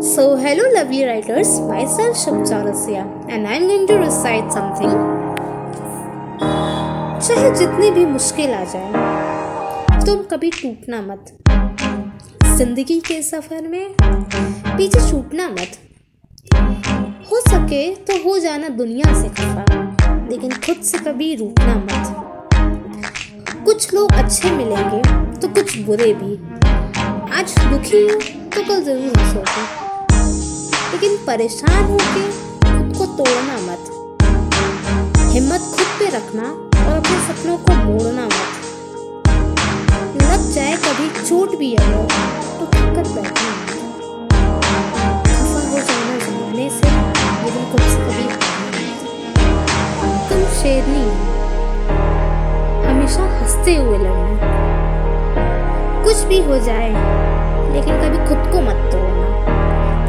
So, hello, lovely writers. Myself Shub Chaurasia, and I'm going to recite something. चाहे जितनी भी मुश्किल आ जाए तुम कभी टूटना मत। ज़िंदगी के सफ़र में पीछे छूटना मत। हो सके तो हो जाना दुनिया से खफा लेकिन खुद से कभी रूठना मत। कुछ लोग अच्छे मिलेंगे तो कुछ बुरे भी। आज दुखी हो तो कल ज़रूर हंसोगे। लेकिन परेशान होके खुद को तोड़ना मत। हिम्मत खुद पे रखना और अपने सपनों को मोड़ना मत। लग जाए कभी चोट भी अगर तो थककर बैठना खफा हो जाना जमाने से लेकिन खुद कभी तुम शेरनी, हमेशा हँसते हुए लड़ना। कुछ भी हो जाए